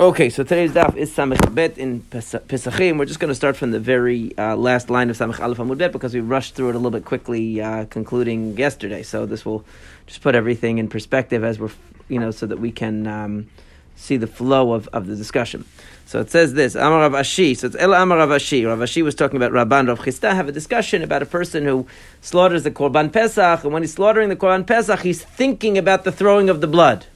Okay, so today's daf is Samech Bet in Pesachim. We're just going to start from the very uh, last line of Samech Aleph Amud Bet because we rushed through it a little bit quickly, uh, concluding yesterday. So this will just put everything in perspective as we're, you know, so that we can um, see the flow of, of the discussion. So it says this, Amar Rav Ashi. So it's El Amar Rav Ashi. Rav Ashi was talking about Rabban Rav Chisda. Have a discussion about a person who slaughters the Korban Pesach, and when he's slaughtering the Korban Pesach, he's thinking about the throwing of the blood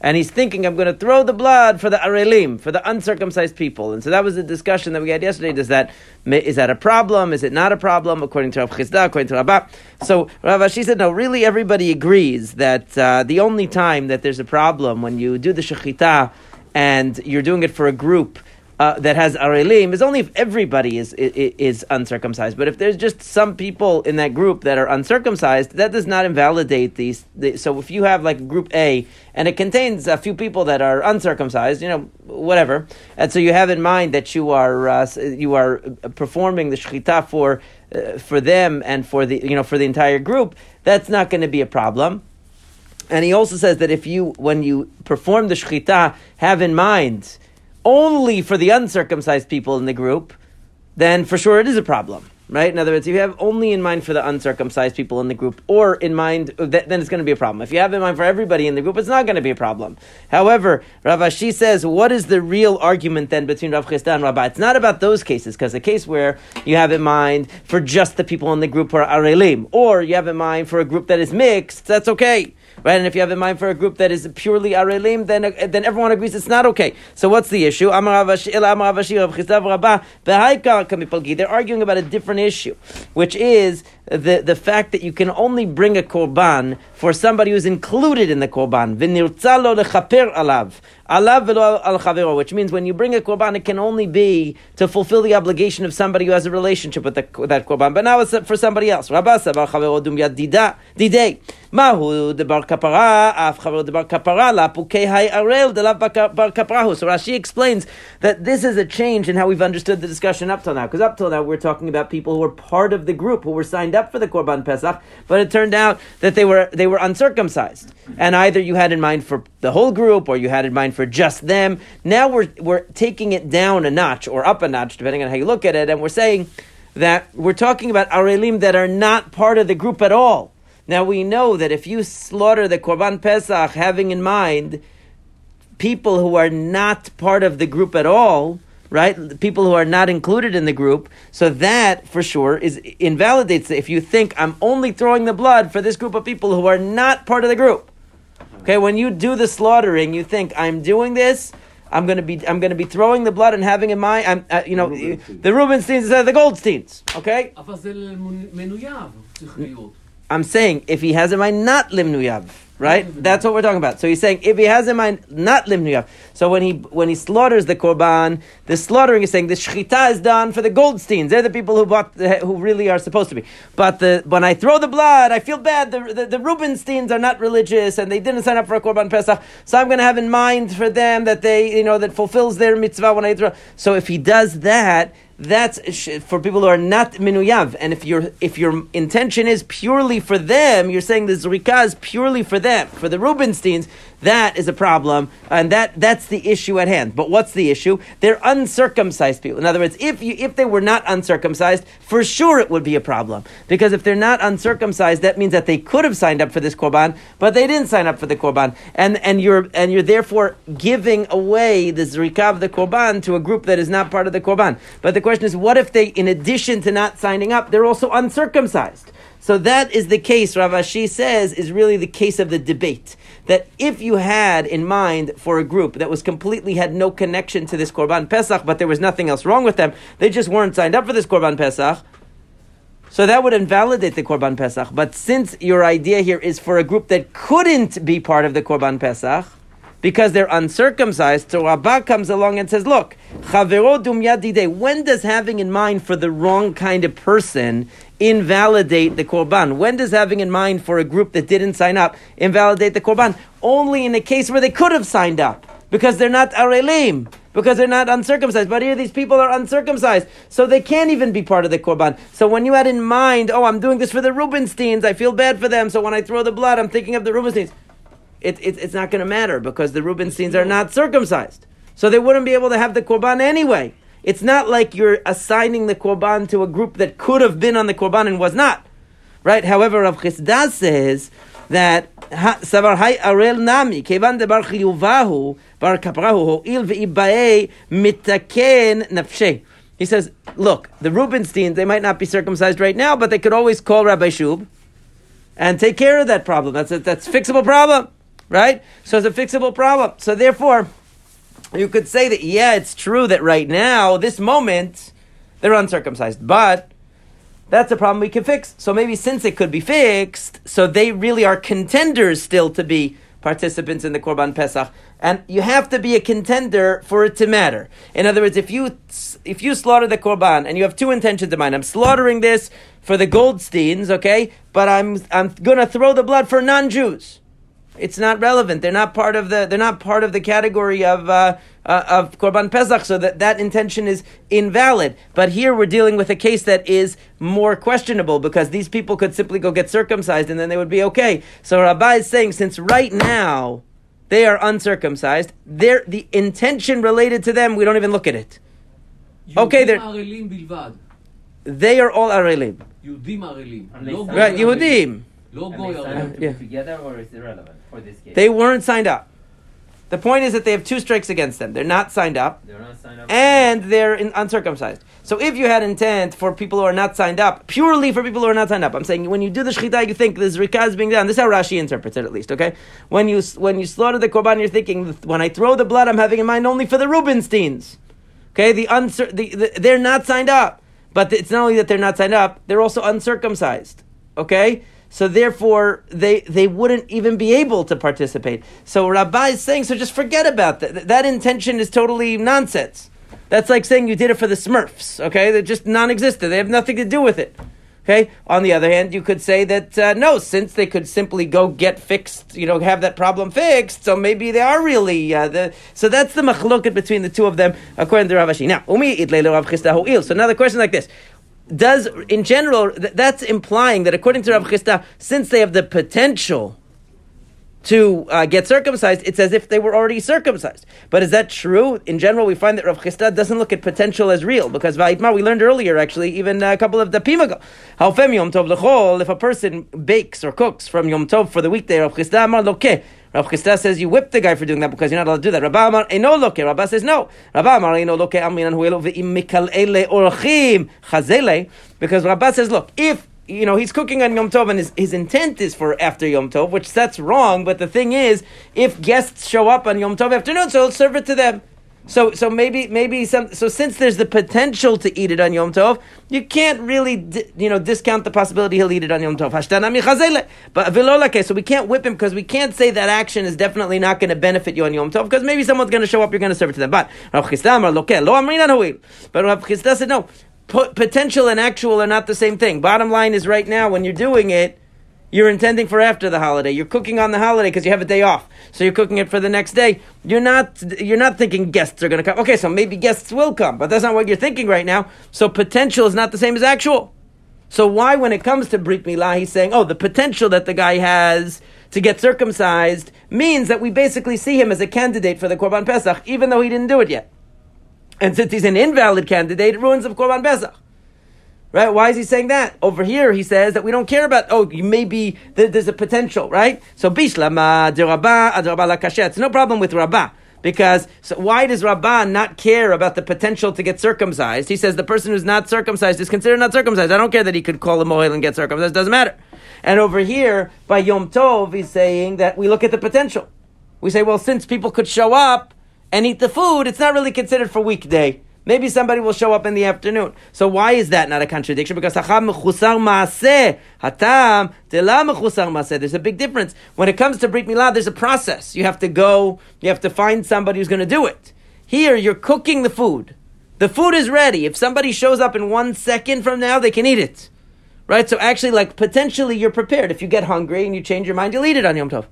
and he's thinking, I'm going to throw the blood for the arelim, for the uncircumcised people. And so that was the discussion that we had yesterday. Does that is that a problem? Is it not a problem? According to Rav Chisda, according to Rabbah. So Rav Ashi said, no, really everybody agrees that uh, the only time that there's a problem when you do the shechita and you're doing it for a group uh, that has arelim is only if everybody is, is, is uncircumcised. But if there's just some people in that group that are uncircumcised, that does not invalidate these. The, so if you have like group A and it contains a few people that are uncircumcised, you know, whatever, and so you have in mind that you are uh, you are performing the shechita for uh, for them and for the you know for the entire group, that's not going to be a problem. And he also says that if you, when you perform the shechita, have in mind only for the uncircumcised people in the group, then for sure it is a problem. Right? In other words, if you have only in mind for the uncircumcised people in the group, or in mind, then it's going to be a problem. If you have in mind for everybody in the group, it's not going to be a problem. However, Rav Ashi says, what is the real argument then between Rav Chisda and Rabbah? It's not about those cases, because the case where you have in mind for just the people in the group who are arelim, or you have in mind for a group that is mixed, that's okay right? And if you have in mind for a group that is purely arelim, then uh, then everyone agrees it's not okay. So what's the issue? They're arguing about a different issue, which is the, the fact that you can only bring a korban for somebody who's included in the korban. alav. Alav al chavero, which means when you bring a korban, it can only be to fulfill the obligation of somebody who has a relationship with, the, that korban. But now it's for somebody else. Rabasa bar chavero dum yad. Mahu debar kapara, af chavero debar kapara, la pukei hay arel delav bar kaparahu. So Rashi explains that this is a change in how we've understood the discussion up till now. Because up till now, we're talking about people who were part of the group, who were signed up for the Korban Pesach, but it turned out that they were they were uncircumcised, and either you had in mind for the whole group or you had in mind for just them. Now we're we're taking it down a notch or up a notch, depending on how you look at it, and we're saying that we're talking about arelim that are not part of the group at all. Now we know that if you slaughter the Korban Pesach having in mind people who are not part of the group at all, right? People who are not included in the group. So that, for sure, is invalidates if you think I'm only throwing the blood for this group of people who are not part of the group. Okay, when you do the slaughtering, you think I'm doing this. I'm gonna be I'm gonna be throwing the blood and having in mind I'm uh, you know the Rubensteins instead of the Goldsteins. Okay. I'm saying if he has in mind not limnuyav right? That's what we're talking about. So he's saying if he has in mind not limnuyav. So when he when he slaughters the korban, the slaughtering is saying the shechita is done for the Goldsteins. They're the people who bought the, who really are supposed to be. But the, when I throw the blood, I feel bad. The, the, the Rubensteins are not religious and they didn't sign up for a korban pesach. So I'm going to have in mind for them that they you know that fulfills their mitzvah when I throw. So if he does that that's for people who are not minuyav. And if your if your intention is purely for them, you're saying the zrika is purely for them. For the Rubensteins, that is a problem, and that that's the issue at hand. But what's the issue? They're uncircumcised people. In other words, if you if they were not uncircumcised, for sure it would be a problem. Because if they're not uncircumcised, that means that they could have signed up for this korban, but they didn't sign up for the korban, and and you're and you're therefore giving away the zrika of the korban to a group that is not part of the korban. But the question is, what if they, in addition to not signing up, they're also uncircumcised? So that is the case, Rav Ashi says, is really the case of the debate. That if you had in mind for a group that was completely had no connection to this Korban Pesach, but there was nothing else wrong with them, they just weren't signed up for this Korban Pesach, so that would invalidate the Korban Pesach. But since your idea here is for a group that couldn't be part of the Korban Pesach, because they're uncircumcised. So Rabbah comes along and says, look, when does having in mind for the wrong kind of person invalidate the korban? When does having in mind for a group that didn't sign up invalidate the korban? Only in a case where they could have signed up because they're not arelim, because they're not uncircumcised. But here these people are uncircumcised, so they can't even be part of the korban. So when you had in mind, oh, I'm doing this for the Rubensteins, I feel bad for them, so when I throw the blood, I'm thinking of the Rubensteins it, it, it's not going to matter because the Rubensteins are not circumcised. So they wouldn't be able to have the korban anyway. It's not like you're assigning the korban to a group that could have been on the korban and was not. Right? However, Rav Chisda says that savar hay arel nami kevan chiyuvahu bar kaprahu ve'ibae mitaken nafshe. He says, look, the Rubensteins, they might not be circumcised right now, but they could always call Rabbi Shub and take care of that problem. That's a, that's a fixable problem, right? So it's a fixable problem. So therefore, you could say that, yeah, it's true that right now, this moment, they're uncircumcised, but that's a problem we can fix. So maybe since it could be fixed, so they really are contenders still to be participants in the Korban Pesach, and you have to be a contender for it to matter. In other words, if you if you slaughter the Korban and you have two intentions in mind, I'm slaughtering this for the Goldsteins, okay, but I'm I'm to throw the blood for non-Jews it's not relevant. They're not part of the. They're not part of the category of uh, uh, of korban pesach. So that that intention is invalid. But here we're dealing with a case that is more questionable because these people could simply go get circumcised and then they would be okay. So Rabbah is saying since right now they are uncircumcised, their the intention related to them we don't even look at it. okay, they're they are all arelim. Yudim arelim. Right, Yehudim. Logo, yeah. together or is irrelevant? They weren't signed up. The point is that they have two strikes against them. They're not signed up. They're not signed up. And they're in, uncircumcised. So if you had intent for people who are not signed up, purely for people who are not signed up, I'm saying when you do the shechita, you think this zrika is being done. This is how Rashi interprets it, at least. Okay, when you when you slaughter the korban, you're thinking when I throw the blood, I'm having in mind only for the Rubensteins. Okay, the, uncer- the, the they're not signed up, but it's not only that they're not signed up; they're also uncircumcised. Okay, so therefore, they, they wouldn't even be able to participate. So Rabbah is saying, so just forget about that. That intention is totally nonsense. That's like saying you did it for the Smurfs, okay? They're just non-existent. They have nothing to do with it. Okay. On the other hand, you could say that uh, no, since they could simply go get fixed, you know, have that problem fixed, so maybe they are really uh, the. So that's the machloket between the two of them, according to Rav Ashi. Now, umi So now the question like this: does in general that's implying that according to Rav Chisda, since they have the potential to uh, get circumcised, it's as if they were already circumcised. But is that true? In general, we find that Rav Chisda doesn't look at potential as real because Va'itma, we learned earlier actually, even a couple of the ago. Halfem Yom Tov if a person bakes or cooks from Yom Tov for the weekday, Rav Chisda Amar Rav Chisda says you whip the guy for doing that because you're not allowed to do that. Rabba Amar Eno Loke. Rabba says no. Rabba Amar Eno Loke Aminan Huelo Ve'im Mikal Ele Orchim Chazele. Because Rabba says, look, if you know, he's cooking on Yom Tov and his, his intent is for after Yom Tov, which that's wrong, but the thing is, if guests show up on Yom Tov afternoon, so he'll serve it to them. So, so maybe, maybe some. So, since there's the potential to eat it on Yom Tov, you can't really, you know, discount the possibility he'll eat it on Yom Tov. But so we can't whip him because we can't say that action is definitely not going to benefit you on Yom Tov because maybe someone's going to show up, you're going to serve it to them. But Rav Chisda said no. Potential and actual are not the same thing. Bottom line is, right now when you're doing it you're intending for after the holiday. You're cooking on the holiday because you have a day off. So you're cooking it for the next day. You're not you're not thinking guests are going to come. Okay, so maybe guests will come, but that's not what you're thinking right now. So potential is not the same as actual. So why when it comes to Brit Milah he's saying, "Oh, the potential that the guy has to get circumcised means that we basically see him as a candidate for the Korban Pesach even though he didn't do it yet." And since he's an invalid candidate, it ruins of Korban Pesach. Right? Why is he saying that? Over here, he says that we don't care about, oh, you may be, there's a potential, right? So, bishlama de rabba ad rabba It's no problem with rabba. Because so why does Rabbah not care about the potential to get circumcised? He says the person who's not circumcised is considered not circumcised. I don't care that he could call a mohel and get circumcised. Doesn't matter. And over here, by Yom Tov, he's saying that we look at the potential. We say, well, since people could show up and eat the food, it's not really considered for weekday. Maybe somebody will show up in the afternoon. So why is that not a contradiction? Because hacham mechusar maaseh, hatam mechusar. There's a big difference. When it comes to brit milah, there's a process. You have to go, you have to find somebody who's going to do it. Here, you're cooking the food. The food is ready. If somebody shows up in one second from now, they can eat it. Right? So actually, like, potentially you're prepared. If you get hungry and you change your mind, you'll eat it on Yom Tov.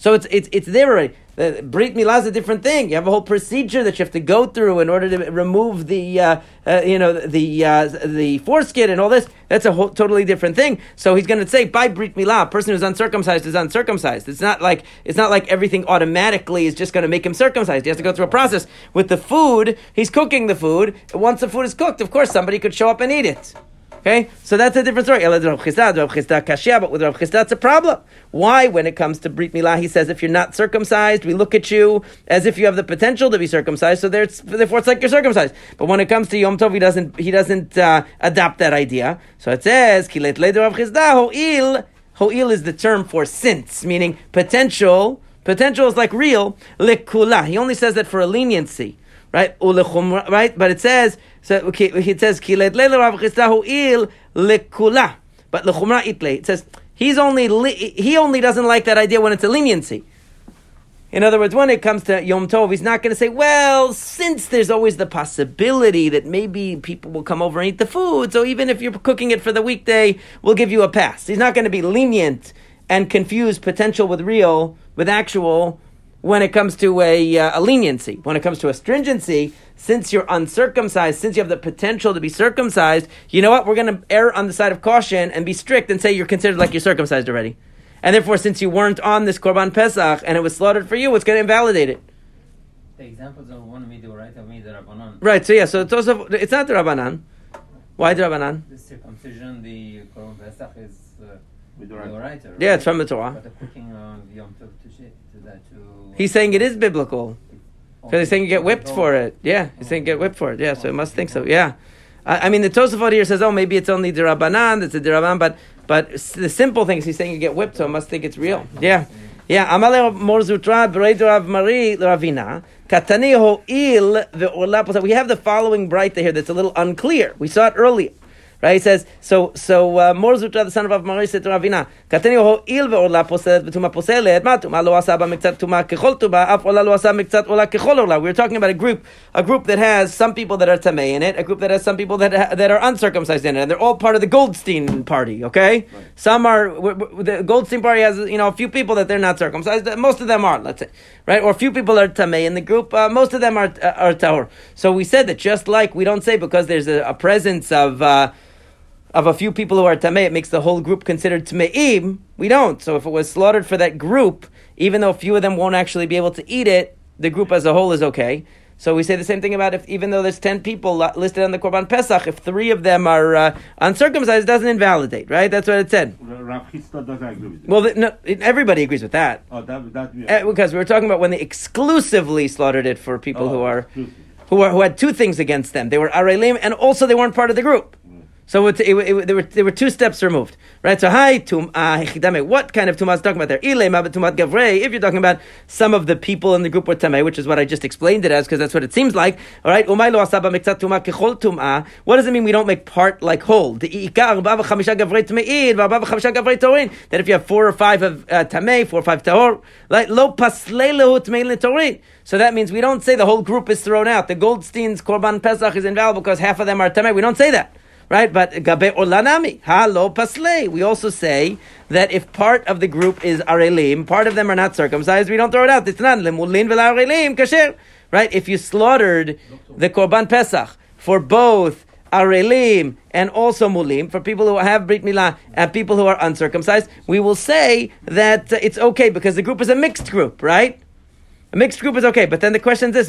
So it's it's it's there already. The Brit Milah is a different thing. You have a whole procedure that you have to go through in order to remove the, uh, uh, you know, the uh, the foreskin and all this. That's a whole, totally different thing. So he's going to say by Brit Milah, a person who's uncircumcised is uncircumcised. It's not like it's not like everything automatically is just going to make him circumcised. He has to go through a process. With the food, he's cooking the food. Once the food is cooked, of course, somebody could show up and eat it. Okay, so that's a different story. But with Rav Chisda, it's a problem. Why, when it comes to Brit Milah, he says if you're not circumcised, we look at you as if you have the potential to be circumcised. So therefore, it's like you're circumcised. But when it comes to Yom Tov, he doesn't he doesn't uh, adopt that idea. So it says Kilet Rav Ho'il. Ho'il is the term for since, meaning potential. Potential is like real. Lekula. He only says that for a leniency right? Right, but it says so. Okay, it says kilet il lekula, but lechumra itle. It says he's only he only doesn't like that idea when it's a leniency. In other words, when it comes to Yom Tov, he's not going to say, well, since there's always the possibility that maybe people will come over and eat the food, so even if you're cooking it for the weekday, we'll give you a pass. He's not going to be lenient and confuse potential with real, with actual, when it comes to a, uh, a leniency. When it comes to a stringency, since you're uncircumcised, since you have the potential to be circumcised, you know what? We're going to err on the side of caution and be strict and say you're considered like you're circumcised already. And therefore, since you weren't on this Korban Pesach and it was slaughtered for you, it's going to invalidate it. The examples of one right of me the Rabbanan. Right, so yeah, so it's also, it's not the Rabbanan. Why the Rabbanan? The circumcision, the Korban Pesach is uh, with right. Yeah, it's from the Torah. But the cooking on Yom Tov to, to that to He's saying it is biblical. Because he's saying you get whipped for it. Yeah, he's oh, saying get whipped for it. Yeah, so it must think so. Yeah. I, I mean, the Tosafot here says, oh, maybe it's only derabanan, it's a derabanan, but but the simple things he's saying you get whipped, so I must think it's real. Yeah. Yeah, Amale Morzutra, Bereid Rav Mari, Ravina, Katani Ho'il, the We have the following bright here that's a little unclear. We saw it earlier. Right? He says, so, so, uh, Mor the son of Avmari, said to Ravina, Kateni ho il ve'orla poselet v'tuma poselet, ma tuma lo asa ba miktzat tuma kechol tuba, af ola lo asa miktzat ola kechol orla. We're talking about a group, a group that has some people that are tamei in it, a group that has some people that, ha- that are uncircumcised in it, and they're all part of the Goldstein party, okay? Right. Some are, the Goldstein party has, you know, a few people that they're not circumcised, most of them are, let's say, right? Or a few people are tamei in the group, uh, most of them are, uh, are tahor. So we said that just like we don't say because there's a, a presence of, uh, of a few people who are tamei, it makes the whole group considered tameim. We don't. So if it was slaughtered for that group, even though a few of them won't actually be able to eat it, the group as a whole is okay. So we say the same thing about if even though there's ten people listed on the Korban Pesach, if three of them are uh, uncircumcised, it doesn't invalidate, right? That's what it said. Rav doesn't agree with Well, the, no, everybody agrees with that. Oh, that, that yeah. uh, because we were talking about when they exclusively slaughtered it for people oh, who are who are who had two things against them. They were arelim, and also they weren't part of the group. So it, it, it, there, were, there were two steps removed, right? So hi, tum, uh, what kind of tumah is talking about there? Ile tumat gavrei. If you're talking about some of the people in the group were tamei, which is what I just explained it as, because that's what it seems like. All right, umay lo asaba mikzat tumah kechol tumah. What does it mean? We don't make part like whole. The ikar bava chamisha gavrei tameid, bava chamisha gavrei torin. That if you have four or five of uh, four or five tahor, like lo paslei lehu tamei torin. So that means we don't say the whole group is thrown out. The Goldstein's Korban Pesach is invalid because half of them are tamei. We don't say that right? But gabe olanami, halo pasle. We also say that if part of the group is arelim, part of them are not circumcised, we don't throw it out. It's not lemulin v'la'arelim kasher, right? If you slaughtered the korban pesach for both arelim and also mulim for people who have brit milah and people who are uncircumcised, we will say that it's okay because the group is a mixed group, right? A mixed group is okay, but then the question is this: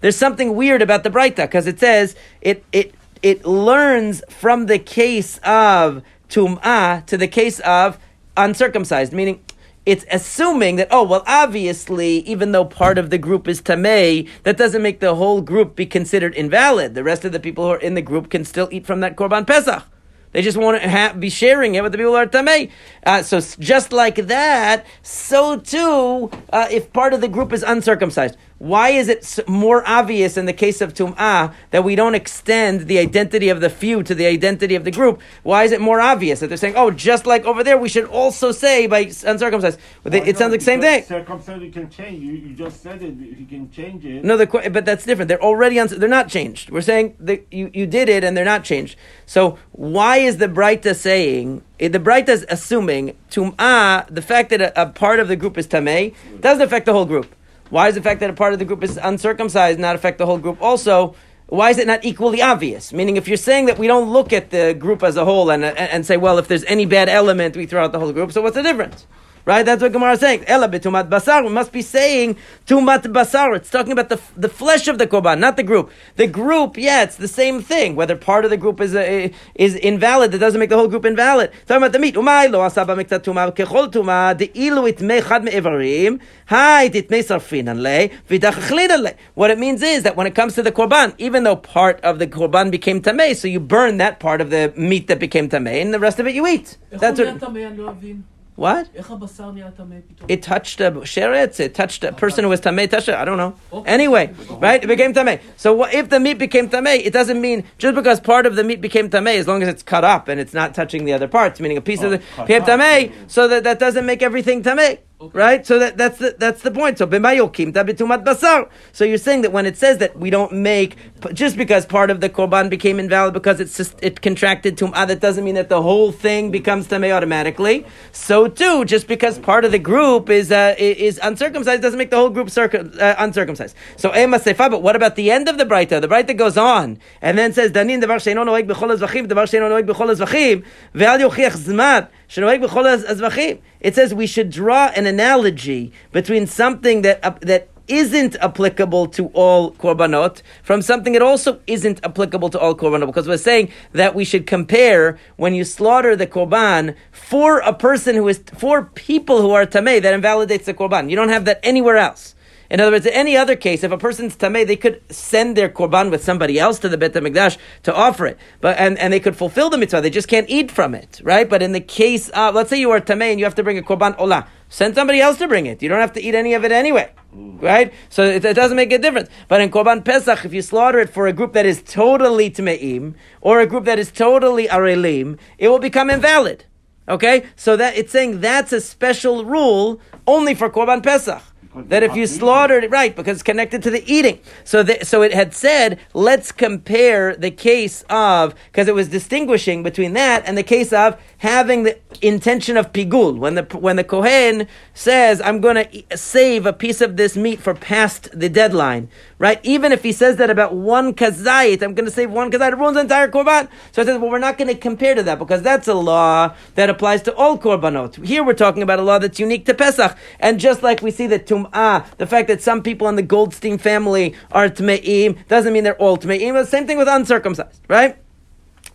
There's something weird about the Braita because it says it it it learns from the case of tum'ah to the case of uncircumcised, meaning it's assuming that oh well obviously even though part of the group is tamei that doesn't make the whole group be considered invalid. The rest of the people who are in the group can still eat from that korban pesach. They just want to be sharing it with the people who are tamei. Uh, so just like that, so too, uh, if part of the group is uncircumcised, why is it more obvious in the case of tum'ah that we don't extend the identity of the few to the identity of the group? Why is it more obvious that they're saying, oh, just like over there, we should also say by uncircumcised? It, it sounds like the same thing. Circumcision can change. You, you just said it. You can change it. No, but that's different. They're already on. They're not changed. We're saying that you, you did it and they're not changed. So why is the Breita saying eh, the is assuming tum'ah the fact that a, a part of the group is tamei doesn't affect the whole group. Why does the fact that a part of the group is uncircumcised not affect the whole group? Also, why is it not equally obvious? Meaning, if you're saying that we don't look at the group as a whole and, and, and say, well, if there's any bad element, we throw out the whole group. So what's the difference? Right? That's what Gemara is saying. Elabitumat basar. We must be saying tumat basar. It's talking about the, the flesh of the korban, not the group. The group, yeah, it's the same thing. Whether part of the group is uh, is invalid, that doesn't make the whole group invalid. Talking about the meat. Umay lo asaba mikta tuma kechol tumah deilu itmei me'evarim me'ivarim hai titmei sarfinan le v'idachachlin le. What it means is that when it comes to the korban, even though part of the korban became tamei, so you burn that part of the meat that became tamei, and the rest of it you eat. That's what. What? It touched a sheretz. It touched a person who was tamei. Touched it. I don't know. Anyway, right? It became tamei. So what, if the meat became tamei, it doesn't mean just because part of the meat became tamei, as long as it's cut up and it's not touching the other parts, meaning a piece oh, of the oh, became tamei. So that that doesn't make everything tamei. Okay. Right? So that, that's the that's the point. So basar. So you're saying that when it says that we don't make just because part of the korban became invalid because it's just it contracted tum'ah, that doesn't mean that the whole thing becomes tamei automatically. So too, just because part of the group is uh, is uncircumcised doesn't make the whole group circum, uh, uncircumcised. So ema sefa. But what about the end of the brayta? The brayta goes on and then says danin davar sheino noeg b'chol azvachim davar sheino noeg b'chol azvachim ve'al yochiach zman It says we should draw an analogy between something that uh, that isn't applicable to all korbanot from something that also isn't applicable to all korbanot because we're saying that we should compare when you slaughter the korban for a person who is for people who are tamei that invalidates the korban. You don't have that anywhere else. In other words, in any other case, if a person's tamei, they could send their korban with somebody else to the Bet Hamikdash to offer it, but and, and they could fulfill the mitzvah. They just can't eat from it, right? But in the case of, let's say you are tamei and you have to bring a korban olah, send somebody else to bring it. You don't have to eat any of it anyway, right? So it, it doesn't make a difference. But in korban pesach, if you slaughter it for a group that is totally tameim or a group that is totally arelim, it will become invalid. Okay, so that it's saying that's a special rule only for korban pesach. That if you slaughtered it, right, because it's connected to the eating. So, the, so it had said, let's compare the case of, because it was distinguishing between that and the case of having the intention of pigul. When the, when the Kohen says, I'm going to save a piece of this meat for past the deadline, right? Even if he says that about one kazayit, I'm going to save one kazayit, it ruins the entire korban. So I says, well, we're not going to compare to that because that's a law that applies to all korbanot. Here we're talking about a law that's unique to Pesach. And just like we see that tum'ah, the fact that some people in the Goldstein family are tme'im, doesn't mean they're all tme'im. The same thing with uncircumcised, right?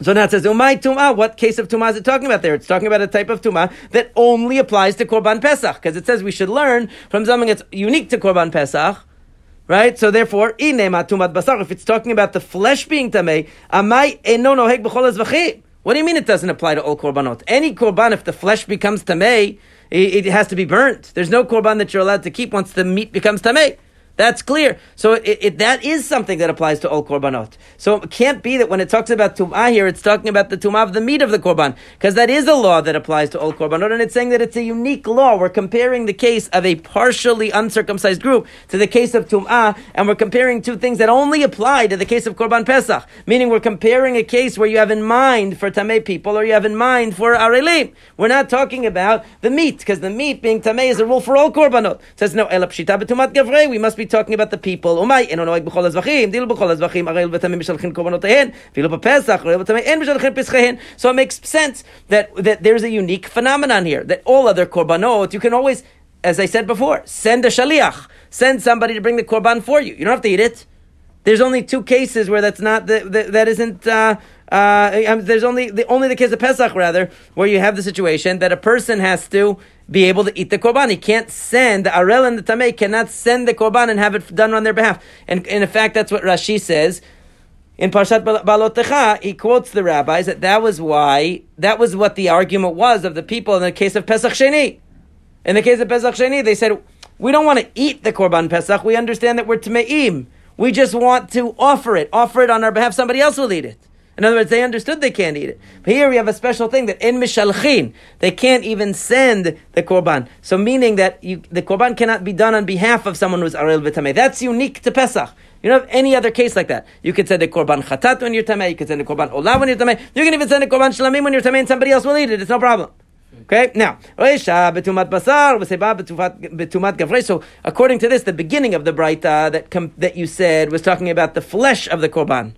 So now it says, Umay Tum'ah. What case of Tum'ah is it talking about there? It's talking about a type of Tum'ah that only applies to Korban Pesach, because it says we should learn from something that's unique to Korban Pesach. Right? So therefore, if it's talking about the flesh being tamei, amai eno noheg b'chol. What do you mean it doesn't apply to all korbanot? Any korban, if the flesh becomes tamei, it has to be burnt. There's no korban that you're allowed to keep once the meat becomes tamei. That's clear. So it, it, that is something that applies to all korbanot. So it can't be that when it talks about tum'ah here, it's talking about the tum'ah of the meat of the korban, because that is a law that applies to all korbanot, and it's saying that it's a unique law. We're comparing the case of a partially uncircumcised group to the case of tum'ah, and we're comparing two things that only apply to the case of korban pesach. Meaning, we're comparing a case where you have in mind for tamei people, or you have in mind for arelim. We're not talking about the meat, because the meat being tamei is a rule for all korbanot. It says no elap shita gavrei. We must be talking about the people. Umay. So it makes sense that, that there's a unique phenomenon here, that all other korbanot, you can always, as I said before, send a shaliach, send somebody to bring the korban for you. You don't have to eat it. There's only two cases where that's not the, that isn't. Uh, uh, um, there's only the only the case of Pesach rather where you have the situation that a person has to be able to eat the korban. He can't send the arel and the tamei cannot send the korban and have it done on their behalf. And, and in fact, that's what Rashi says. In Parshat Bal- Balotecha, he quotes the rabbis that that was why, that was what the argument was of the people in the case of Pesach Sheni. In the case of Pesach Sheni, they said, we don't want to eat the korban pesach. We understand that we're tameim. We just want to offer it. Offer it on our behalf. Somebody else will eat it. In other words, they understood they can't eat it. But here we have a special thing that in mishalchin, they can't even send the korban. So meaning that you, the korban cannot be done on behalf of someone who's arel v'tamei. That's unique to Pesach. You don't have any other case like that. You could send a korban chatat when you're tamei. You could send a korban olah when you're tamei. You can even send a korban shlamim when you're tamei, and somebody else will eat it. It's no problem. Okay, now, betumat basar. So, according to this, the beginning of the Braita that com- that you said was talking about the flesh of the korban.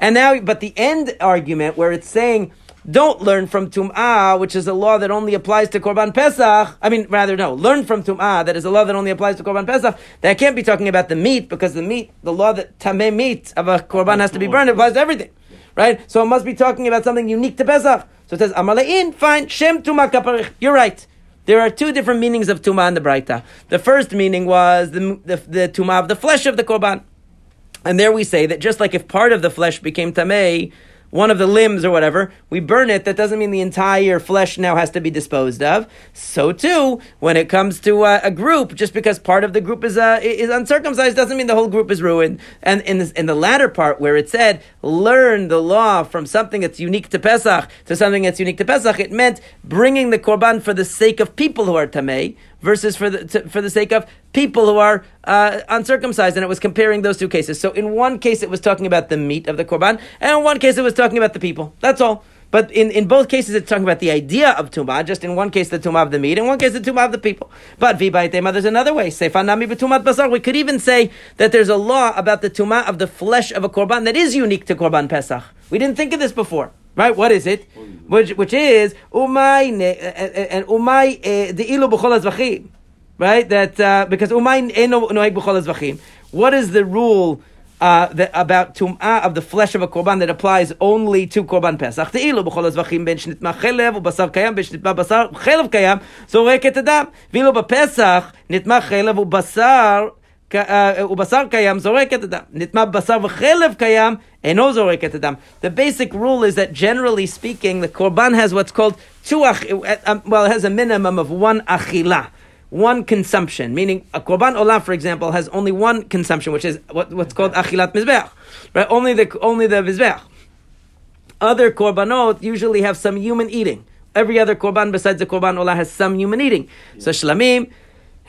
And now, but the end argument where it's saying, don't learn from Tum'ah, which is a law that only applies to Korban Pesach. I mean, rather, no, learn from Tum'ah, that is a law that only applies to Korban Pesach. That can't be talking about the meat, because the meat, the law that Tameh meat of a Korban has to be burned, applies to everything. Right? So it must be talking about something unique to Pesach. So it says, Amalein, fine, Shem Tum'ah Kaparich. You're right. There are two different meanings of Tum'ah in the Braita. The first meaning was the, the, the Tum'ah of the flesh of the Korban. And there we say that just like if part of the flesh became tamei, one of the limbs or whatever, we burn it, that doesn't mean the entire flesh now has to be disposed of. So too, when it comes to uh, a group, just because part of the group is uh, is uncircumcised doesn't mean the whole group is ruined. And in, this, in the latter part where it said, learn the law from something that's unique to Pesach to something that's unique to Pesach, it meant bringing the korban for the sake of people who are tamei, versus for the to, for the sake of people who are uh, uncircumcised, and it was comparing those two cases. So in one case, it was talking about the meat of the korban, and in one case, it was talking about the people. That's all. But in, in both cases, it's talking about the idea of tumah. Just in one case, the tumah of the meat, in one case, the tumah of the people. But vibaitema, there's another way. Seifanami b'tumat basar. We could even say that there's a law about the tumah of the flesh of a korban that is unique to korban pesach. We didn't think of this before. Right? What is it? Oh, which, which is umay eh, eh, eh, and umay the ilu b'chol. Right? That uh, because umay eno noeg b'chol azvachim. What is the rule? Uh, that, about tum'ah of the flesh of a korban that applies only to korban pesach. Te'ilu b'chol azvachim ben shnitma chelev u'basar kayam ben shnitma basar chelev kayam zorek et adam. V'ilu b'pesach nitma chelev u'basar ובשר קיים זורק את הדם. נטמע בשר וחלב קיים אינו זורק את הדם. The basic rule is that generally speaking, the korban has what's called two, ach- well, it has a minimum of one achila. One consumption, meaning a korban olah, for example, has only one consumption, which is what, what's called achilat mizbeach, right? Only the only the mizbeach. Other korbanot usually have some human eating. Every other korban besides the korban olah has some human eating. So shlamim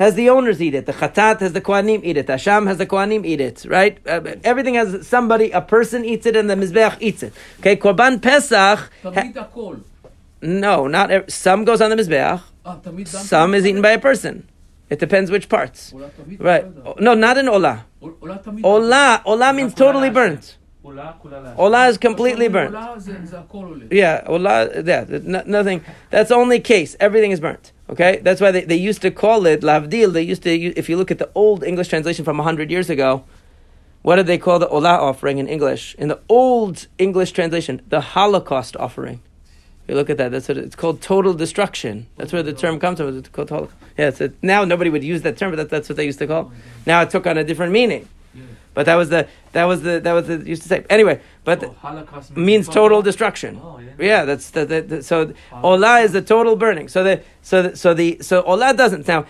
has the owners eat it. The chatat has the kohanim eat it. Asham has the kohanim eat it. Right? Uh, everything has somebody, a person eats it, and the mizbeach eats it. Okay, korban pesach. Ha- no, not some goes on the mizbeach. Some is eaten by a person. It depends which parts. Right? No, not in olah. Olah, olah means totally burnt. Olah is completely burnt. Yeah, olah. Yeah, nothing. That's only case. Everything is burnt. Okay, that's why they, they used to call it lavdil. They used to, if you look at the old English translation from hundred years ago, what did they call the olah offering in English? In the old English translation, the Holocaust offering. If you look at that, that's what it's called. Total destruction. That's where the term comes from. It's called Holocaust. Yeah, a, now nobody would use that term, but that, that's what they used to call. Now it took on a different meaning. But that was the that was the that was the used to say. Anyway, but Oh, Holocaust means total destruction. Oh, yeah. Yeah, that's the, the, the so olah is the total burning. So the so the, so the so olah doesn't now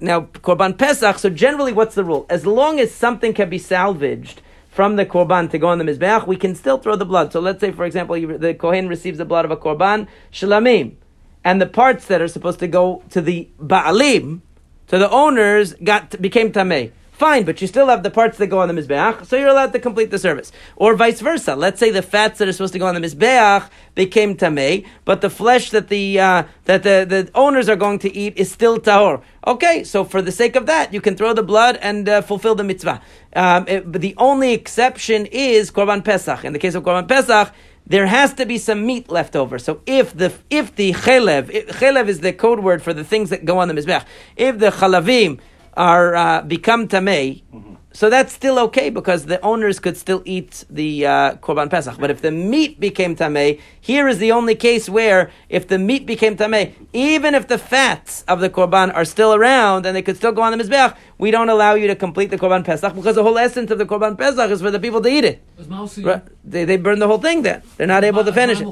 now korban pesach. So generally, what's the rule? As long as something can be salvaged from the korban to go on the mizbeach, we can still throw the blood. So let's say, for example, you, the kohen receives the blood of a korban shalamim, and the parts that are supposed to go to the baalim, to the owners, got became tamei. Fine, but you still have the parts that go on the mizbeach, so you're allowed to complete the service. Or vice versa. Let's say the fats that are supposed to go on the mizbeach became tamei, but the flesh that the uh, that the, the owners are going to eat is still tahor. Okay, so for the sake of that, you can throw the blood and uh, fulfill the mitzvah. Um, it- but the only exception is korban pesach. In the case of korban pesach, there has to be some meat left over. So if the if the chelev, if- chelev is the code word for the things that go on the mizbeach. If the chalavim are uh, become tamei, mm-hmm. so that's still okay because the owners could still eat the uh, korban pesach. But if the meat became tamei, here is the only case where if the meat became tamei, even if the fats of the korban are still around and they could still go on the mizbeach, we don't allow you to complete the korban pesach because the whole essence of the korban pesach is for the people to eat it. Right? They, they burn the whole thing. Then they're not able to finish it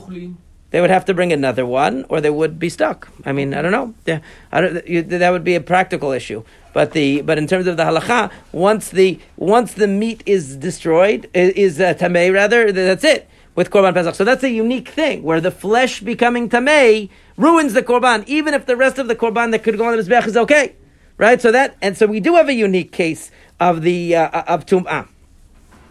they would have to bring another one, or they would be stuck. I mean, I don't know. Yeah, I don't, you, that would be a practical issue. But the but in terms of the halacha, once the once the meat is destroyed, is uh, tamei rather, that's it with korban pesach. So that's a unique thing where the flesh becoming tamei ruins the korban, even if the rest of the korban that could go on the mizbech is okay, right? So that and so we do have a unique case of the uh, of tum'ah.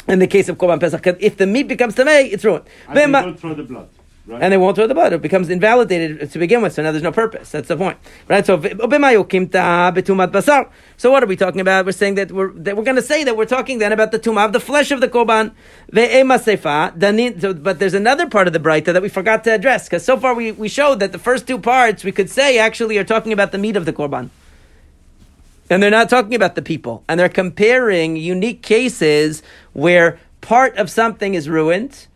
In the case of korban pesach, if the meat becomes tamei, it's ruined. And they don't throw the blood. Right? and they won't throw the blood. It becomes invalidated to begin with. So now there's no purpose. That's the point, right? So. So what are we talking about? We're saying that we're that we're going to say that we're talking then about the tumah of the flesh of the korban. But there's another part of the brayta that we forgot to address because so far we, we showed that the first two parts we could say actually are talking about the meat of the korban. And they're not talking about the people. And they're comparing unique cases where part of something is ruined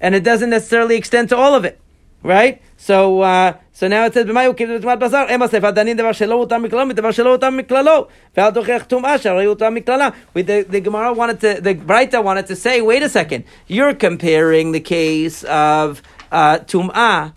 and it doesn't necessarily extend to all of it, right? So, uh, so now it says, "B'mayu kibdu tmat basar." Adanin shelo miklalo, shelo miklalo. Dochech miklala. The, the Gemara wanted to, the Brayta wanted to say, "Wait a second, you're comparing the case of uh, tumah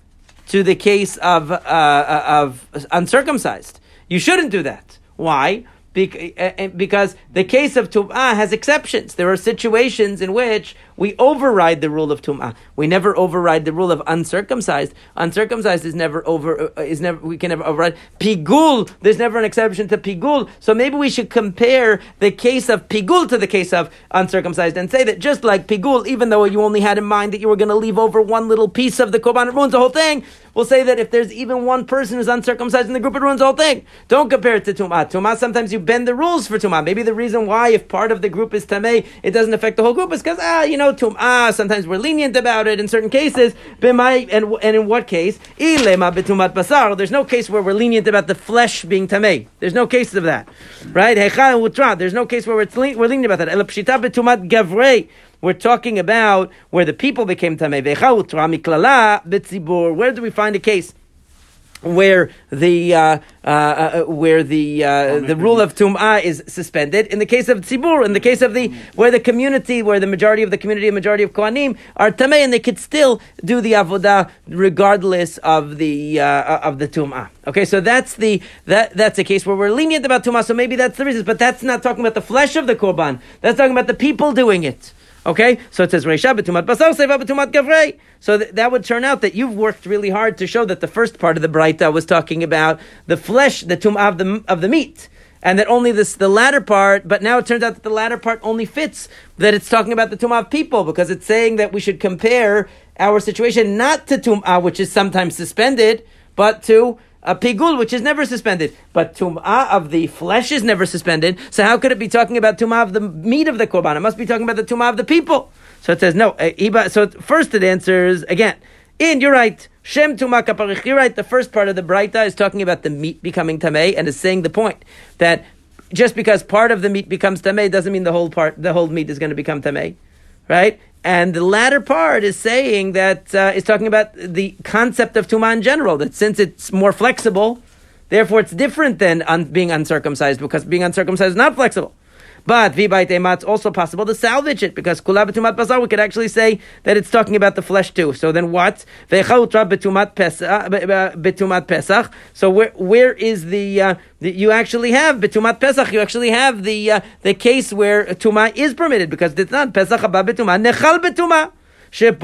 to the case of uh, uh, of uncircumcised. You shouldn't do that. Why?" Eh, eh, because the case of tumah has exceptions. There are situations in which we override the rule of tum'ah. We never override the rule of uncircumcised. Uncircumcised is never over. Uh, is never. We can never override pigul. There's never an exception to pigul. So maybe we should compare the case of pigul to the case of uncircumcised and say that just like pigul, even though you only had in mind that you were going to leave over one little piece of the korban, it ruins the whole thing. We'll say that if there's even one person who's uncircumcised in the group, it ruins the whole thing. Don't compare it to tum'ah. Tum'ah, sometimes you bend the rules for tum'ah. Maybe the reason why, if part of the group is tameh, it doesn't affect the whole group is because, ah, you know, tum'ah, sometimes we're lenient about it in certain cases. B'mai- And, and in what case? Ilema b'tumat basar. There's no case where we're lenient about the flesh being tameh. There's no cases of that. Right? There's no case where we're, we're lenient about that. Ela pshita b'tumat. We're talking about where the people became tameh. Vecha utra miklala b'tzibur. Where do we find a case? Where the uh, uh, uh, where the uh, the rule of tum'ah is suspended. In the case of tzibur, in the case of the where the community, where the majority of the community, a majority of kohanim are tamei, and they could still do the avodah regardless of the uh, of the tum'ah. Okay, so that's the that that's a case where we're lenient about tum'ah. So maybe that's the reason, but that's not talking about the flesh of the korban. That's talking about the people doing it. Okay, so it says Reisha betumat basar seva gavrei. So th- that would turn out that you've worked really hard to show that the first part of the Braita was talking about the flesh, the tumah of the of the meat, and that only this the latter part. But now it turns out that the latter part only fits that it's talking about the tumah of people because it's saying that we should compare our situation not to tumah, uh, which is sometimes suspended, but to a pigul, which is never suspended, but tum'ah of the flesh is never suspended. So how could it be talking about tum'ah of the meat of the korban? It must be talking about the tum'ah of the people. So it says no. uh, So first it answers again. In you're right. Shem tumah kaparich. You're right. The first part of the Braita is talking about the meat becoming tamei and is saying the point that just because part of the meat becomes tamei doesn't mean the whole part, the whole meat is going to become tamei, right? And the latter part is saying that uh, is talking about the concept of tuma in general. That since it's more flexible, therefore it's different than un- being uncircumcised because being uncircumcised is not flexible. But v'bayit ema, it's also possible to salvage it because kula betumat basar. We could actually say that it's talking about the flesh too. So then what? Ve'chautra betumat. Betumat pesach. So where where is the, uh, you actually have betumat pesach? You actually have the uh, the case where tuma is permitted because it's not pesach haba betuma nechal betuma. As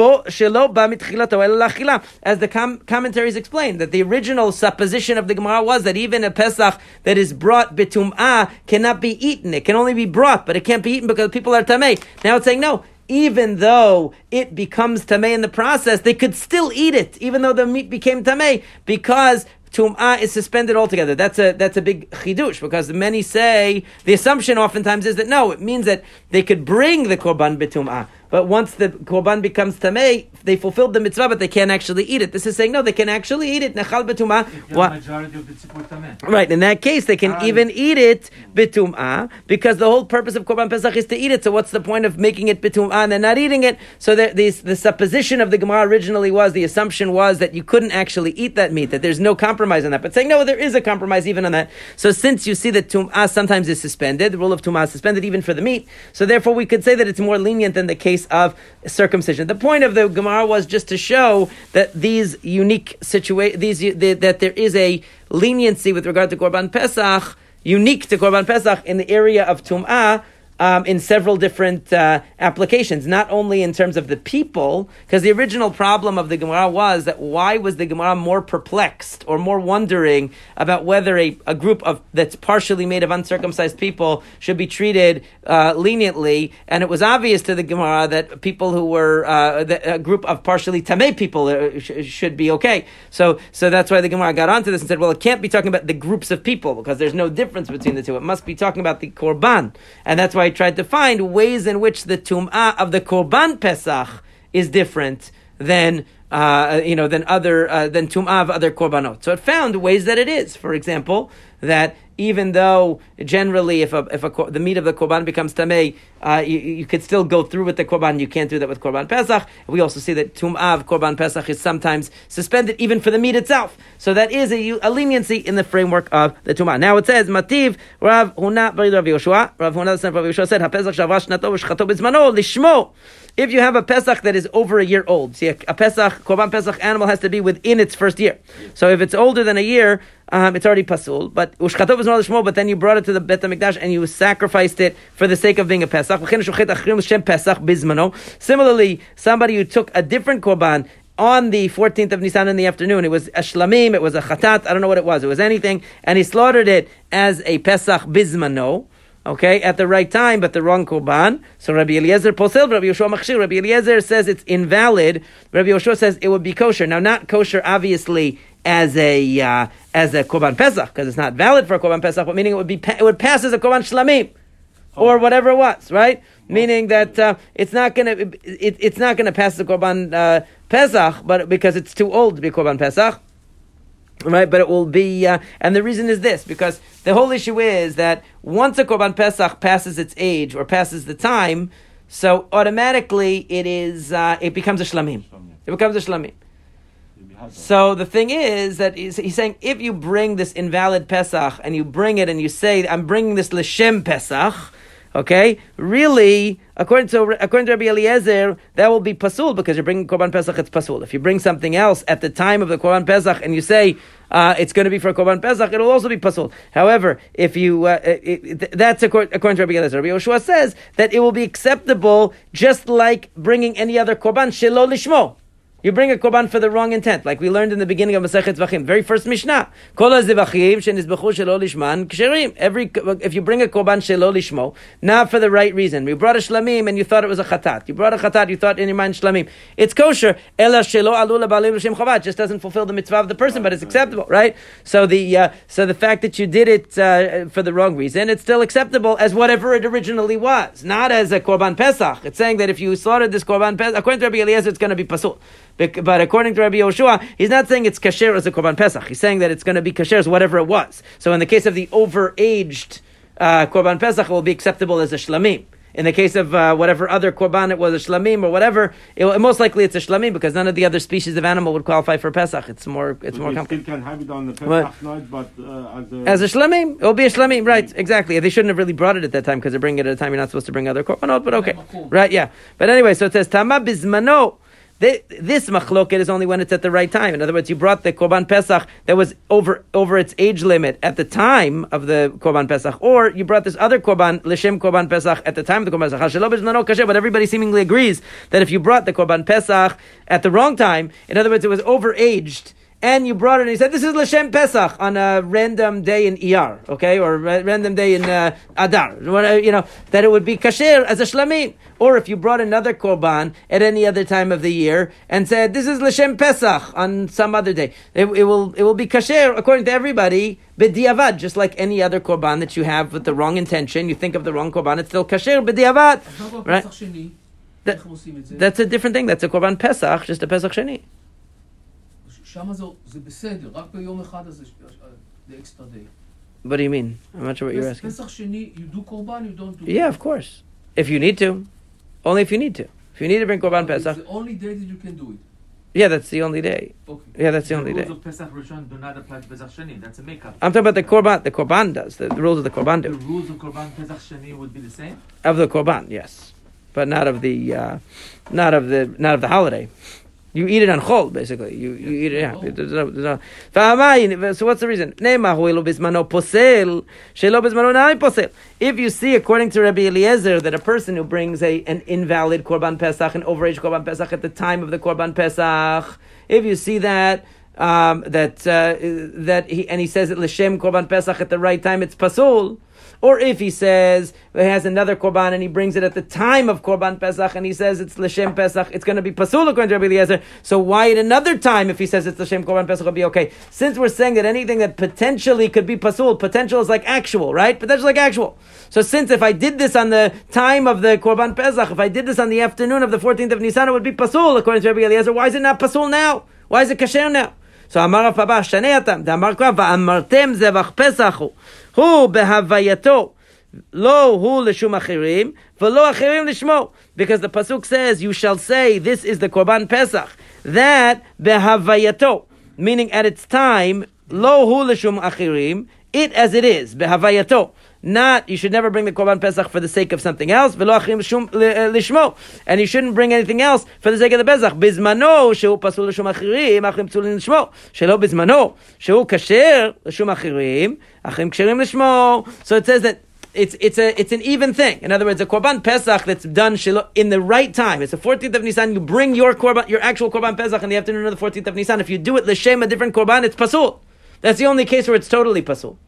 the com- commentaries explain, that the original supposition of the Gemara was that even a Pesach that is brought bitum'ah cannot be eaten. It can only be brought, but it can't be eaten because people are tamei. Now it's saying, no, even though it becomes tamei in the process, they could still eat it, even though the meat became tamei, because tum'ah is suspended altogether. That's a that's a big chidush because many say the assumption oftentimes is that no, it means that they could bring the korban bitum'ah, but once the korban becomes tamei, they fulfilled the mitzvah, but they can't actually eat it. This is saying no, they can actually eat it. Nechal bitum'ah. The What? majority of the tzibur tameh. Right, in that case, they can Ah, even eat it bitum'ah because the whole purpose of korban pesach is to eat it. So what's the point of making it bitum'ah and then not eating it? So there, the, the supposition of the Gemara originally was the assumption was that you couldn't actually eat that meat, that there's no compromise on that. But saying no, there is a compromise even on that. So since you see that tum'ah sometimes is suspended, the rule of tum'ah is suspended even for the meat. So therefore, we could say that it's more lenient than the case case of circumcision. The point of the Gemara was just to show that these unique situa- these that there is a leniency with regard to Korban Pesach, unique to Korban Pesach in the area of Tum'ah, um, in several different uh, applications, not only in terms of the people, because the original problem of the Gemara was that why was the Gemara more perplexed or more wondering about whether a, a group of that's partially made of uncircumcised people should be treated uh, leniently, and it was obvious to the Gemara that people who were uh, the, a group of partially tamei people uh, sh- should be okay. So, so that's why the Gemara got onto this and said, well, it can't be talking about the groups of people because there's no difference between the two. It must be talking about the korban, and that's why I tried to find ways in which the tum'ah of the korban pesach is different than uh, you know than other uh, than tum'ah of other korbanot. So it found ways that it is. For example, that even though generally if a, if a, the meat of the korban becomes tamei, uh, you, you could still go through with the korban. You can't do that with korban pesach. We also see that tum'ah of korban pesach is sometimes suspended even for the meat itself. So that is a, a leniency in the framework of the tum'ah. Now it says mativ Rav Huna Rav Yoshua. Rav Huna the son of Rav Yoshua said hapesach shavash nato v'shchato bizmano lishmo. If you have a Pesach that is over a year old, see, a, Pesach, Korban Pesach animal has to be within its first year. So if it's older than a year, um, it's already pasul. But ushchatov is not shmo. But then you brought it to the Bet Hamikdash and you sacrificed it for the sake of being a Pesach. Similarly, somebody who took a different korban on the 14th of Nisan in the afternoon. It was a shlamim, it was a chatat, I don't know what it was. It was anything. And he slaughtered it as a Pesach bizmano. Okay, at the right time, but the wrong korban. So Rabbi Eliezer posel, Rabbi Yoshua machshir. Rabbi Eliezer says it's invalid. Rabbi Yoshua says it would be kosher. Now, not kosher, obviously, as a uh, as a korban pesach because it's not valid for a korban pesach, but meaning it would be it would pass as a korban shlamim or whatever it was, right? Meaning that uh, it's not gonna it, it's not gonna pass the korban uh, pesach, but because it's too old to be korban pesach. Right, but it will be, uh, and the reason is this because the whole issue is that once a korban pesach passes its age or passes the time, so automatically it is uh, it becomes a shlamim. It becomes a shlamim. So the thing is that he's, he's, saying if you bring this invalid Pesach and you bring it and you say I'm bringing this l'shem Pesach, okay, really according to according to Rabbi Eliezer that will be pasul because you're bringing korban Pesach it's pasul. If you bring something else at the time of the korban Pesach and you say uh, it's going to be for korban Pesach, it'll also be pasul. However, if you uh, it, it, that's according, according to Rabbi Eliezer. Rabbi Yoshua says that it will be acceptable just like bringing any other korban shelo lishmo. You bring a korban for the wrong intent, like we learned in the beginning of Masechet Zvachim, very first Mishnah. Every if you bring a korban shelo lishmo, not for the right reason. You brought a shlamim and you thought it was a chatat. You brought a chatat, you thought in your mind shlamim. It's kosher. Ela shelo alu lebalim l'shem chavat. Just doesn't fulfill the mitzvah of the person, but it's acceptable, right? So the uh, so the fact that you did it uh, for the wrong reason, it's still acceptable as whatever it originally was, not as a korban pesach. It's saying that if you slaughtered this korban pesach, according to Rabbi Eliezer, it's going to be pasul. But according to Rabbi Yoshua, he's not saying it's kasher as a korban pesach. He's saying that it's going to be kasher as whatever it was. So in the case of the overaged uh, korban pesach, it will be acceptable as a shlamim. In the case of uh, whatever other korban it was, a shlamim or whatever, it, most likely it's a shlamim because none of the other species of animal would qualify for pesach. It's more, it's But more complicated. can have it on the Pesach What? night, but uh, as a, As a shlamim, it will be a shlamim, right? Exactly. They shouldn't have really brought it at that time because they're bringing it at a time you're not supposed to bring other korbanot. But okay, right? Yeah. But anyway, so it says tama bizmano. Thi- This machloket is only when it's at the right time. In other words, you brought the korban pesach that was over over its age limit at the time of the korban pesach, or you brought this other korban l'shem korban pesach at the time of the korban pesach. But everybody seemingly agrees that if you brought the korban pesach at the wrong time, in other words, it was overaged and you brought it and you said, This is Lashem Pesach on a random day in Iyar, okay, or a random day in uh, Adar, uh, you know, that it would be kasher as a shlamim. Or if you brought another korban at any other time of the year and said, This is Lashem Pesach on some other day, it, it will, it will be kasher according to everybody, b'diavad, just like any other korban that you have with the wrong intention. You think of the wrong korban, it's still kasher b'diavad. Right? That, that's a different thing. That's a korban Pesach, just a Pesach Sheni. שם זה- זה בסדר, רק ביום אחד הזה, the extra day. What do you mean? I'm not sure what you're פס- asking. פסח שני, you do קורבן, you don't do Yeah, of course. If you need to. Only if you need to. If you need to bring Korban It's Pesach, the only day that you can do it. yeah, that's the only day. Okay. Yeah, that's the The only rules day. of Pesach Rishon do not apply to Pesach Sheni. That's a makeup. I'm talking about the Korban. The Korban does. The, the rules of the Korban The do. rules of Korban Pesach Sheni would be the same. Of the Korban, yes. but not of the uh, not of the not of the holiday. You eat it on chol, basically. You, you eat it. Yeah. There's no- there's no- So what's the reason? Ne'ema hu elo bismano posel, shelo bismano na'ai posel. If you see, according to Rabbi Eliezer, that a person who brings a an invalid korban pesach, an overage korban pesach at the time of the korban pesach, if you see that. Um, that uh, that he and he says it l'shem korban pesach at the right time, it's pasul. Or if he says he has another korban and he brings it at the time of korban Pesach and he says it's l'shem Pesach, it's going to be pasul according to Rabbi Eliezer. So why at another time if he says it's l'shem korban Pesach will be okay? Since we're saying that anything that potentially could be pasul, potential is like actual, right? Potential like actual. So since if I did this on the time of the korban Pesach, if I did this on the afternoon of the 14th of Nisan, it would be pasul according to Rabbi Eliezer. Why is it not pasul now? Why is it kasher now? So Amar Rabbah, Atam, Damar Krav, Va'amartem Zevach Pesachu. הוא, הוא בהווייתו, לא הוא לשום אחרים, ולא אחרים לשמו. Because the pasuk says, you shall say, this is the korban pesach. That בהווייתו, meaning at its time, לא הוא לשום אחרים, it as it is, בהווייתו. Not, you should never bring the korban pesach for the sake of something else, ולא אחרים לשום, לשמו. And you shouldn't bring anything else for the sake of the pesach. בזמנו, שהוא פסול לשום אחרים, אחרים פסולים לשמו. שלא בזמנו, שהוא כשר לשום אחרים, אחרים כשרים לשמו. So it says that it's it's a it's an even thing. In other words, a korban pesach that's done shilo- in the right time. It's the 14th of Nisan. You bring your korban, your actual korban pesach in the afternoon of the 14th of Nisan. If you do it l'shem a different korban, it's pasul. That's the only case where it's totally pasul.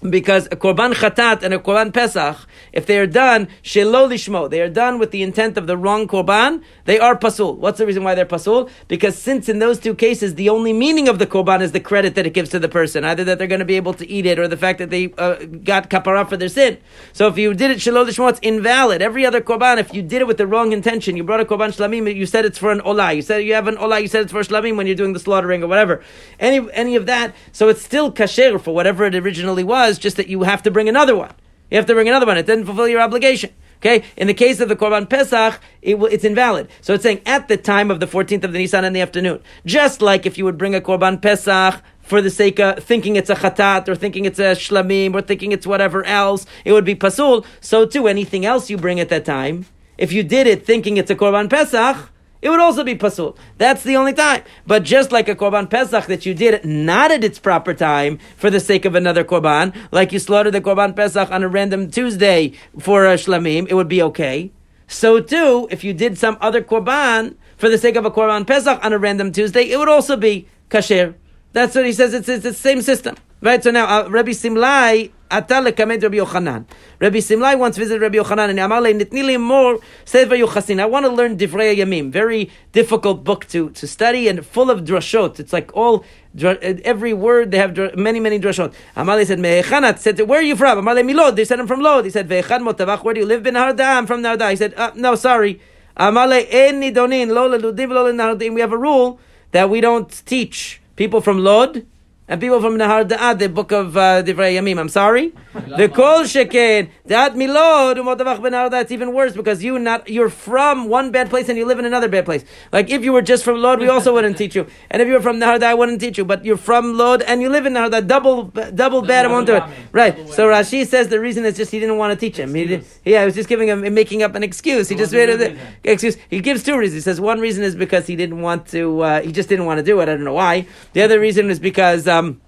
Because a korban chatat and a korban pesach, if they are done shelo lishmo, they are done with the intent of the wrong korban, they are pasul. What's the reason why they're pasul? Because since in those two cases the only meaning of the korban is the credit that it gives to the person, either that they're going to be able to eat it or the fact that they uh, got kapara for their sin. So if you did it shelo lishmo, it's invalid. Every other korban, if you did it with the wrong intention, you brought a korban shlamim, you said it's for an olah, you said you have an olah, you said it's for shlamim when you're doing the slaughtering or whatever, any any of that, so it's still kasher for whatever it originally was, just that you have to bring another one. You have to bring another one. It didn't fulfill your obligation. Okay, in the case of the Korban Pesach, it, it's invalid. So it's saying at the time of the 14th of the Nisan in the afternoon. Just like if you would bring a Korban Pesach for the sake of thinking it's a chatat or thinking it's a shlamim or thinking it's whatever else, it would be pasul. So too, anything else you bring at that time, if you did it thinking it's a Korban Pesach, it would also be pasul. That's the only time. But just like a korban pesach that you did not at its proper time for the sake of another korban, like you slaughtered the korban pesach on a random Tuesday for a shlamim, it would be okay. So too, if you did some other korban for the sake of a korban pesach on a random Tuesday, it would also be kasher. That's what he says. It's, it's the same system. Right? So now, uh, Rabbi Simlai, Ata lekamed Rabbi Yochanan. Rabbi Simlai once visited Rabbi Yochanan and Amar le nitni li more Sefer Yochasin. I want to learn Divrei Yamim. Very difficult book to, to study and full of drashot. It's like all, every word they have many, many drashot. Amar le said, Mehechanat, said, where are you from? Amar le Milod. They said, I'm from Lod. He said, Ve'echad motavach, where do you live? Ben Harda, I'm from Narda. He said, uh, no, sorry. Amar le en nidonin, lo leludim, lo. We have a rule that we don't teach people from Lod and people from Nahar Da'ad, the book of uh, Divrei Yamim. I'm sorry. The Kol Sheken, Da'at Milod, Umotavach Ben Nahar It's even worse because you not you're from one bad place and you live in another bad place. Like if you were just from Lod, we also wouldn't teach you. And if you were from Nahar I wouldn't teach you. But you're from Lod and you live in Nahar double double bad. I won't do it. Right. So Rashi says the reason is just he didn't want to teach him. He did, yeah, he was just giving him making up an excuse. He just made it excuse. He gives two reasons. He says one reason is because he didn't want to. Uh, he just didn't want to do it. I don't know why. The other reason is because. Um,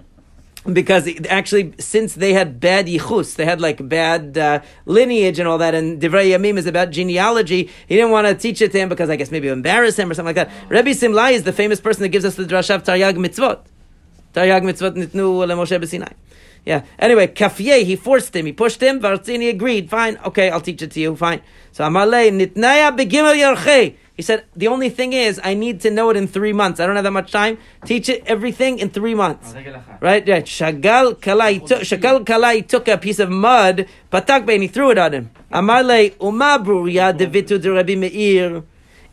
because actually, since they had bad yichus, they had like bad uh, lineage and all that, and Divrei Yamim is about genealogy, he didn't want to teach it to him because I guess maybe embarrass him or something like that. Rabbi Simlai is the famous person that gives us the drasha of Taryag Mitzvot. Taryag Mitzvot nitnu leMoshe b'Sinai. Yeah. Anyway, Kafye, he forced him, he pushed him, Varzini agreed, fine, okay, I'll teach it to you, fine. So Amalei, nitnaya begimel yarchei. He said, the only thing is, I need to know it in three months. I don't have that much time. Teach it everything in three months. Right, right. Shagal Kalai took Shagal Kalai took a piece of mud, patak and he threw it on him. Amarle Uma Bruria devitu de Rabbi Meir.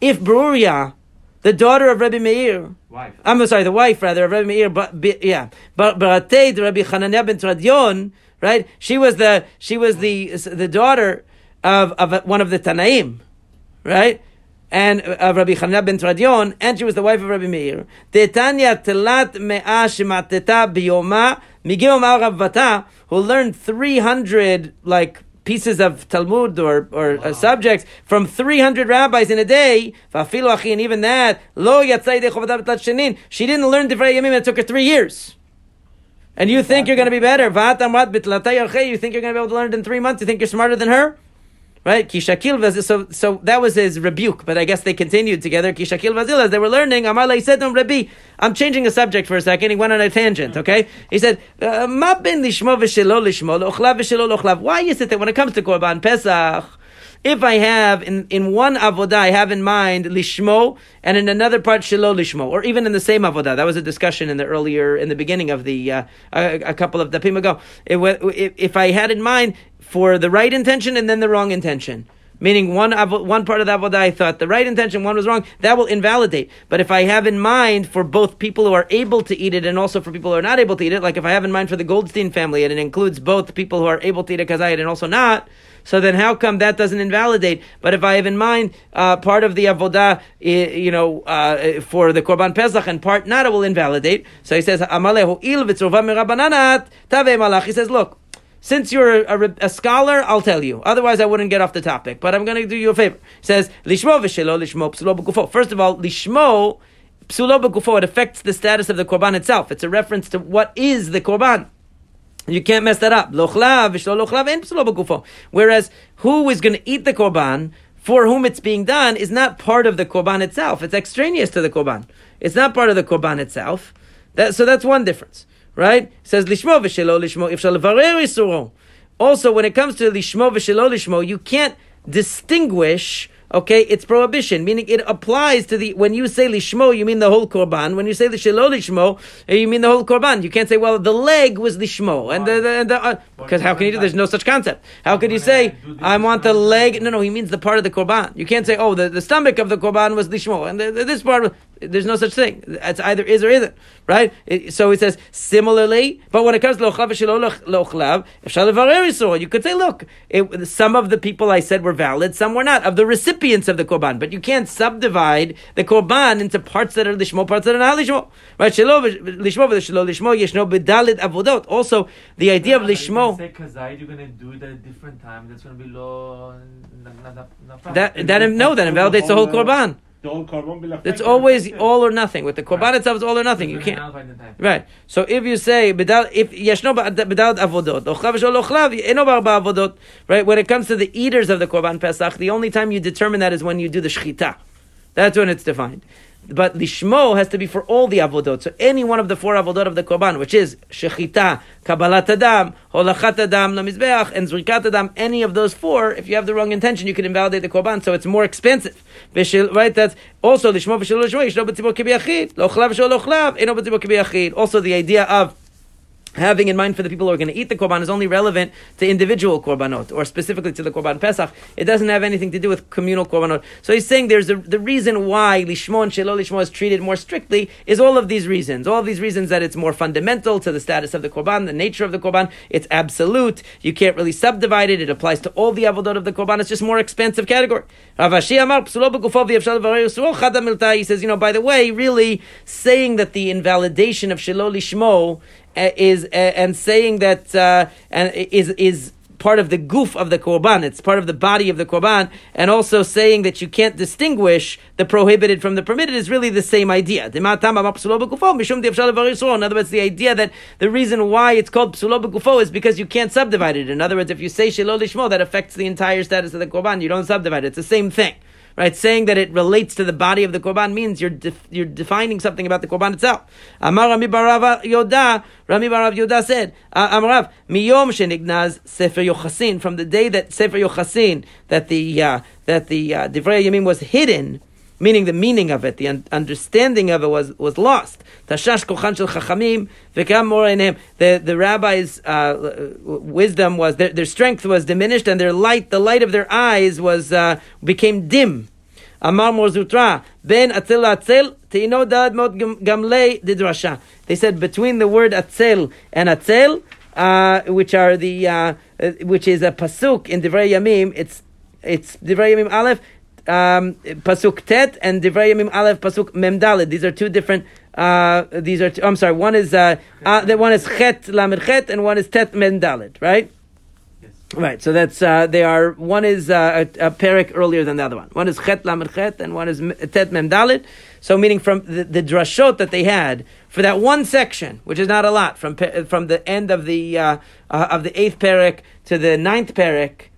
If Bruria, the daughter of Rabbi Meir, Wife. I'm sorry, the wife rather of Rabbi Meir, but yeah, but Baratei de Rabbi Hanania ben Tradion, right? She was the she was the the daughter of of one of the Tanaim, right? And of Rabbi Hanania ben Tradion, and she was the wife of Rabbi Meir. Tetanya telat mea shemateta biyoma migil Ravata, who learned three hundred like pieces of Talmud or, or uh, subjects from 300 rabbis in a day, and even that, lo yatzai de chovadah b'tlat shenin, she didn't learn Divrei Yamim, it took her three years. And you think you're going to be better. Va'atam wat b'tlatay you think you're going to be able to learn it in three months, you think you're smarter than her? Right? Kishakil vazil. So, so that was his rebuke, but I guess they continued together. Kishakil vazil, as they were learning, Amalei said to him, Rabbi, I'm changing the subject for a second. He went on a tangent, okay? He said, "Uh, Ma ben lishmo v'shelo lishmo, lo'ochlav v'shelo lo'ochlav. Why is it that when it comes to Korban Pesach, if I have in, in one avodah, I have in mind lishmo, and in another part shelo lishmo, or even in the same avodah. That was a discussion in the earlier, in the beginning of the uh, a, a couple of dapim ago. It, if I had in mind for the right intention and then the wrong intention. Meaning one one part of the avodah I thought the right intention, one was wrong. That will invalidate. But if I have in mind for both people who are able to eat it and also for people who are not able to eat it, like if I have in mind for the Goldstein family and it includes both people who are able to eat it kazayit and also not, so then how come that doesn't invalidate? But if I have in mind uh, part of the avodah, you know, uh, for the korban pesach and part not, it will invalidate. So he says, "Amalehu il mirabananat tave malach." He says, look. Since you're a, a scholar, I'll tell you. Otherwise, I wouldn't get off the topic. But I'm going to do you a favor. He says, Lishmo v'shelo lishmo psulo b'gufo. First of all, Lishmo psulo b'gufo, it affects the status of the korban itself. It's a reference to what is the korban. You can't mess that up. Lochlav, v'shlo lochlav, and psulo b'gufo. Whereas, who is going to eat the korban, for whom it's being done, is not part of the korban itself. It's extraneous to the korban. It's not part of the korban itself. That, so that's one difference, right? It says lishmo v'shelo lishmo. If levarer isuro. Also, when it comes to lishmo v'shelo lishmo, you can't distinguish. Okay, it's prohibition, meaning it applies to the. When you say lishmo, you mean the whole korban. When you say the shelo lishmo, you mean the whole korban. You can't say, well, the leg was lishmo, and the, the, and the uh, because how can you do? There's no such concept. How could you say, I want the leg? No, no, he means the part of the korban. You can't say, oh, the, the stomach of the korban was lishmo, and the, the, this part. There's no such thing. It's either is or isn't, right? It- so he says similarly, but when it comes to isur, you could say, look, it, some of the people I said were valid, some were not, of the recipients of the korban. But you can't subdivide the korban into parts that are lishmo, parts that are not lishmo, right? Lishmo lishmo yeshno bedalid avodot. Also, the idea of lishmo. Say kazayit, you're gonna do it at a different time. That's gonna be lo. That that no, that invalidates the whole korban. The whole korban It's always all or nothing. With the korban itself, it's all or nothing. You can't. gonna nullify the time. Right. So if you say bedal, if yeshno bedal avodot, ochlav v'shel ochlav, eno barba avodot. Right. When it comes to the eaters of the korban pesach, the only time you determine that is when you do the shchita. That's when it's defined. But lishmo has to be for all the avodot. So any one of the four avodot of the korban, which is shechita, kabbalat adam, holachat adam, lamizbeach, and zrikat adam, any of those four, if you have the wrong intention, you can invalidate the korban. So it's more expensive. Right? That's also lishmo v'shel lishmo. Lochlav v'shel lochlav. Eno. Also the idea of having in mind for the people who are going to eat the korban is only relevant to individual korbanot or specifically to the korban pesach. It doesn't have anything to do with communal korbanot. So he's saying there's a, the reason why lishmo and shelo lishmo is treated more strictly is all of these reasons. All of these reasons that it's more fundamental to the status of the korban, the nature of the korban. It's absolute. You can't really subdivide it. It applies to all the avodot of the korban. It's just more expansive category. Rav Ashi Amar, "Psulo b'gufo v'yefshal l'varer yisrael. He says, you know, by the way, really saying that the invalidation of shelo lishmo is and saying that uh, and is is part of the goof of the korban. It's part of the body of the korban, and also saying that you can't distinguish the prohibited from the permitted is really the same idea. In other words, the idea that the reason why it's called psulo b'gufo is because you can't subdivide it. In other words, if you say shelo that affects the entire status of the korban. You don't subdivide it. It's the same thing. Right, saying that it relates to the body of the korban means you're def- you're defining something about the korban itself. Amar Rami Barav Yoda, Rami Barav Yoda said, uh, Amarav miyom shenignaz Sefer Yochasin from the day that Sefer Yochasin that the uh, that the uh, Divrei Yamim was hidden, meaning the meaning of it, the un- understanding of it was was lost. The the rabbis' uh, wisdom was their, their strength was diminished, and their light, the light of their eyes was uh, became dim. Amar Mar Zutra, Ben Atzel Atzel, Teino Dad Mod Gamlei Didrasha. They said between the word Atzel and Atzel, uh, which are the, uh, uh, which is a pasuk in Divrei Yamim, it's, it's Divrei Yamim Aleph, um, pasuk Tet, and Divrei Yamim Aleph, pasuk Mem Daled. These are two different, uh, these are, two, I'm sorry, one is, uh, uh, the one is Chet Lamed Chet, and one is Tet Mem Daled, right? Yes. Right, so that's uh, they are one is uh, a, a parak earlier than the other one. One is chet lamed chet, and one is tet mem dalit. So meaning from the, the drashot that they had for that one section, which is not a lot, from from the end of the uh, uh, of the eighth parak to the ninth parak,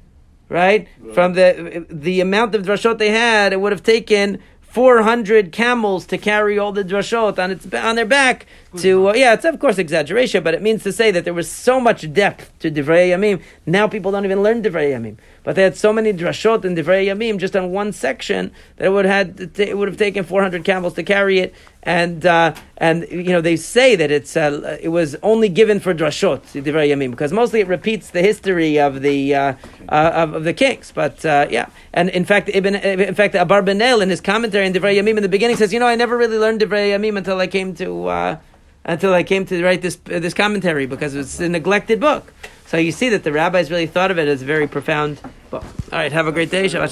right? From the the amount of drashot they had, it would have taken. 400 camels to carry all the drashot on its on their back to uh, yeah it's of course exaggeration but it means to say that there was so much depth to divrei yamim. Now people don't even learn divrei yamim. But they had so many drashot in divrei yamim just on one section that it would have had it would have taken 400 camels to carry it. And uh, and you know they say that it's uh, it was only given for drashot divrei yamim because mostly it repeats the history of the uh, uh, of, of the kings. But uh, yeah. And in fact Ibn, in fact Abarbanel in his commentary in divrei yamim in the beginning says you know I never really learned divrei yamim until I came to uh, until I came to write this uh, this commentary because it's a neglected book. So you see that the rabbis really thought of it as a very profound book. All right have a great day Shabbat